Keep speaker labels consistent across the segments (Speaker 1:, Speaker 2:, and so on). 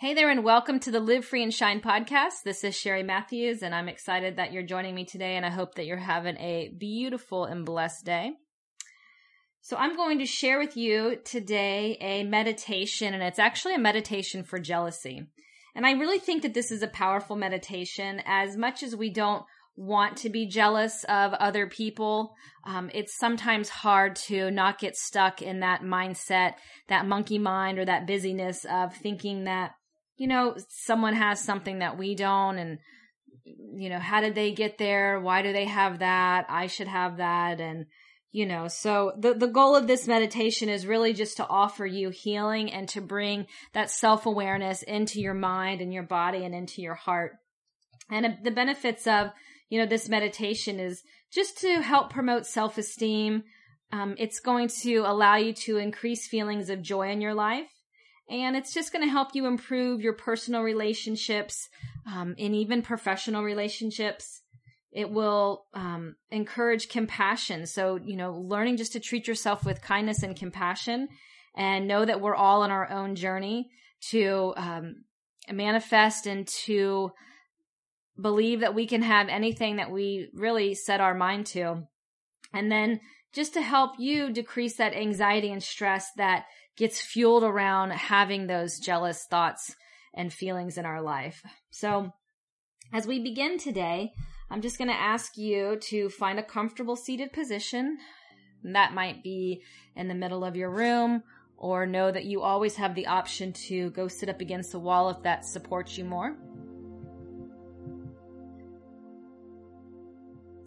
Speaker 1: Hey there, and welcome to the Live Free and Shine podcast. This is Sherry Matthews, and I'm excited that you're joining me today, and I hope that you're having a beautiful and blessed day. So, I'm going to share with you today a meditation, and it's actually a meditation for jealousy. And I really think that this is a powerful meditation. As much as we don't want to be jealous of other people, um, it's sometimes hard to not get stuck in that mindset, that monkey mind, or that busyness of thinking that you know, someone has something that we don't and you know, how did they get there? Why do they have that? I should have that and you know, so the the goal of this meditation is really just to offer you healing and to bring that self-awareness into your mind and your body and into your heart. And the benefits of, you know, this meditation is just to help promote self-esteem. Um, it's going to allow you to increase feelings of joy in your life and it's just going to help you improve your personal relationships um, and even professional relationships. It will um, encourage compassion. So you know learning just to treat yourself with kindness and compassion and know that we're all on our own journey to um, manifest and to believe that we can have anything that we really set our mind to. And then just to help you decrease that anxiety and stress that gets fueled around having those jealous thoughts and feelings in our life. So, as we begin today, I'm just going to ask you to find a comfortable seated position. That might be in the middle of your room, or know that you always have the option to go sit up against the wall if that supports you more.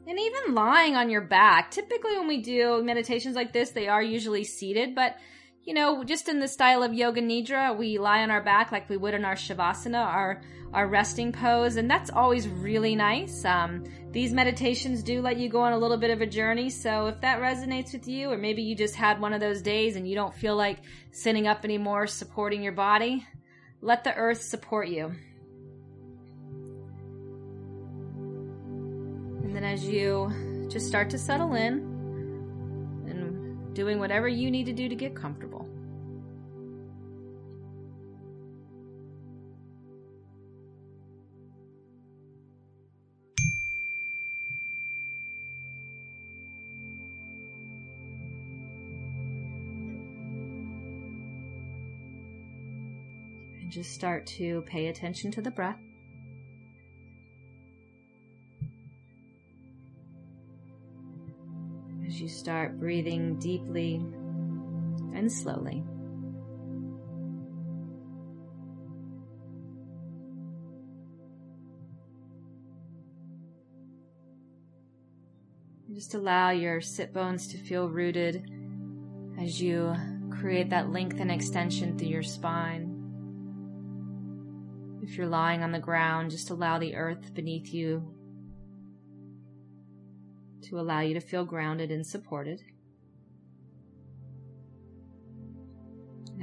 Speaker 1: And even lying on your back. Typically, when we do meditations like this, they are usually seated, but you know, just in the style of yoga nidra, we lie on our back like we would in our shavasana, our our resting pose, and that's always really nice. Um, these meditations do let you go on a little bit of a journey, so if that resonates with you, or maybe you just had one of those days and you don't feel like sitting up anymore, supporting your body, let the earth support you. And then as you just start to settle in, and doing whatever you need to do to get comfortable. Just start to pay attention to the breath. as you start breathing deeply and slowly. Just allow your sit bones to feel rooted as you create that length and extension through your spine. If you're lying on the ground, just allow the earth beneath you to allow you to feel grounded and supported.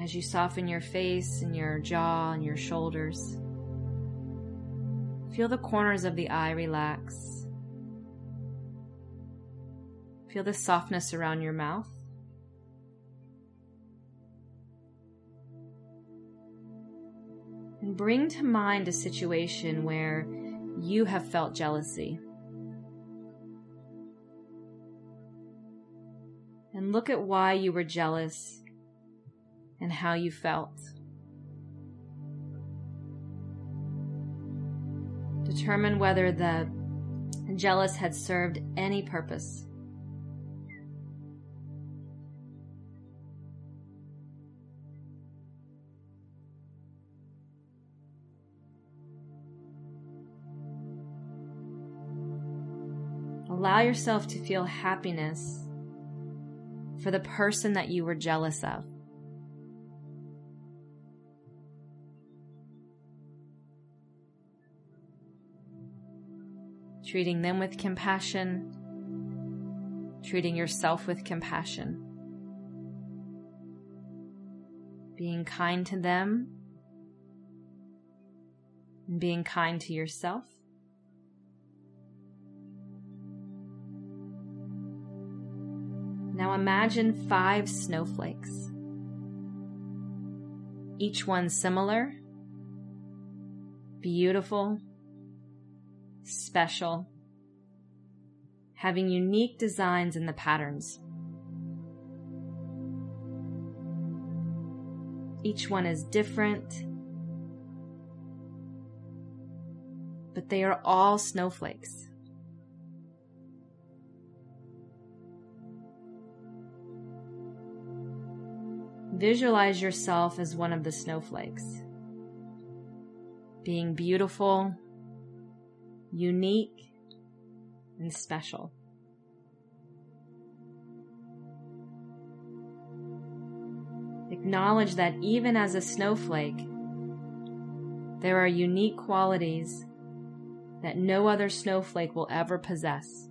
Speaker 1: as you soften your face and your jaw and your shoulders, feel the corners of the eye relax. Feel the softness around your mouth. Bring to mind a situation where you have felt jealousy. and look at why you were jealous and how you felt. Determine whether the jealous had served any purpose. Allow yourself to feel happiness for the person that you were jealous of. Treating them with compassion, treating yourself with compassion, being kind to them, and being kind to yourself. Now imagine five snowflakes, each one similar beautiful, special, having unique designs in the patterns. Each one is different, but they are all snowflakes. Visualize yourself as one of the snowflakes, being beautiful, unique, and special. Acknowledge that even as a snowflake, there are unique qualities that no other snowflake will ever possess.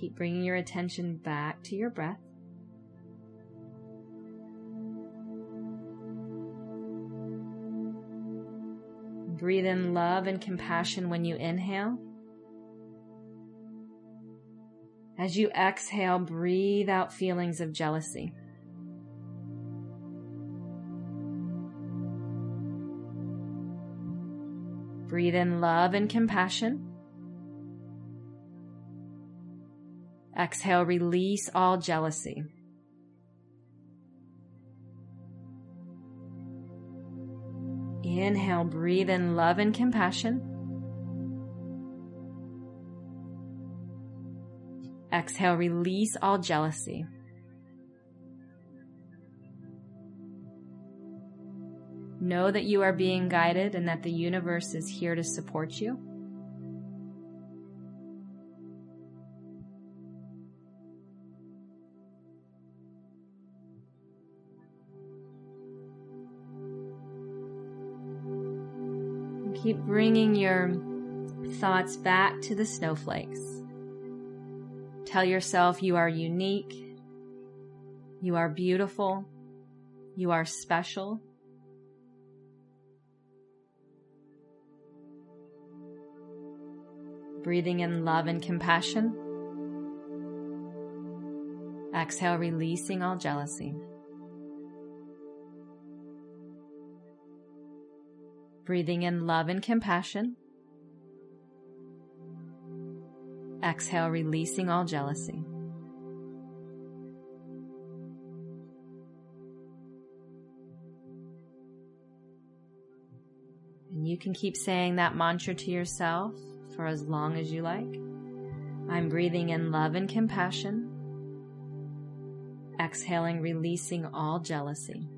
Speaker 1: Keep bringing your attention back to your breath. Breathe in love and compassion when you inhale. As you exhale, breathe out feelings of jealousy. Breathe in love and compassion. Exhale, release all jealousy. Inhale, breathe in love and compassion. Exhale, release all jealousy. Know that you are being guided and that the universe is here to support you. Keep bringing your thoughts back to the snowflakes. Tell yourself you are unique, you are beautiful, you are special. Breathing in love and compassion. Exhale, releasing all jealousy. Breathing in love and compassion. Exhale, releasing all jealousy. And you can keep saying that mantra to yourself for as long as you like. I'm breathing in love and compassion. Exhaling, releasing all jealousy.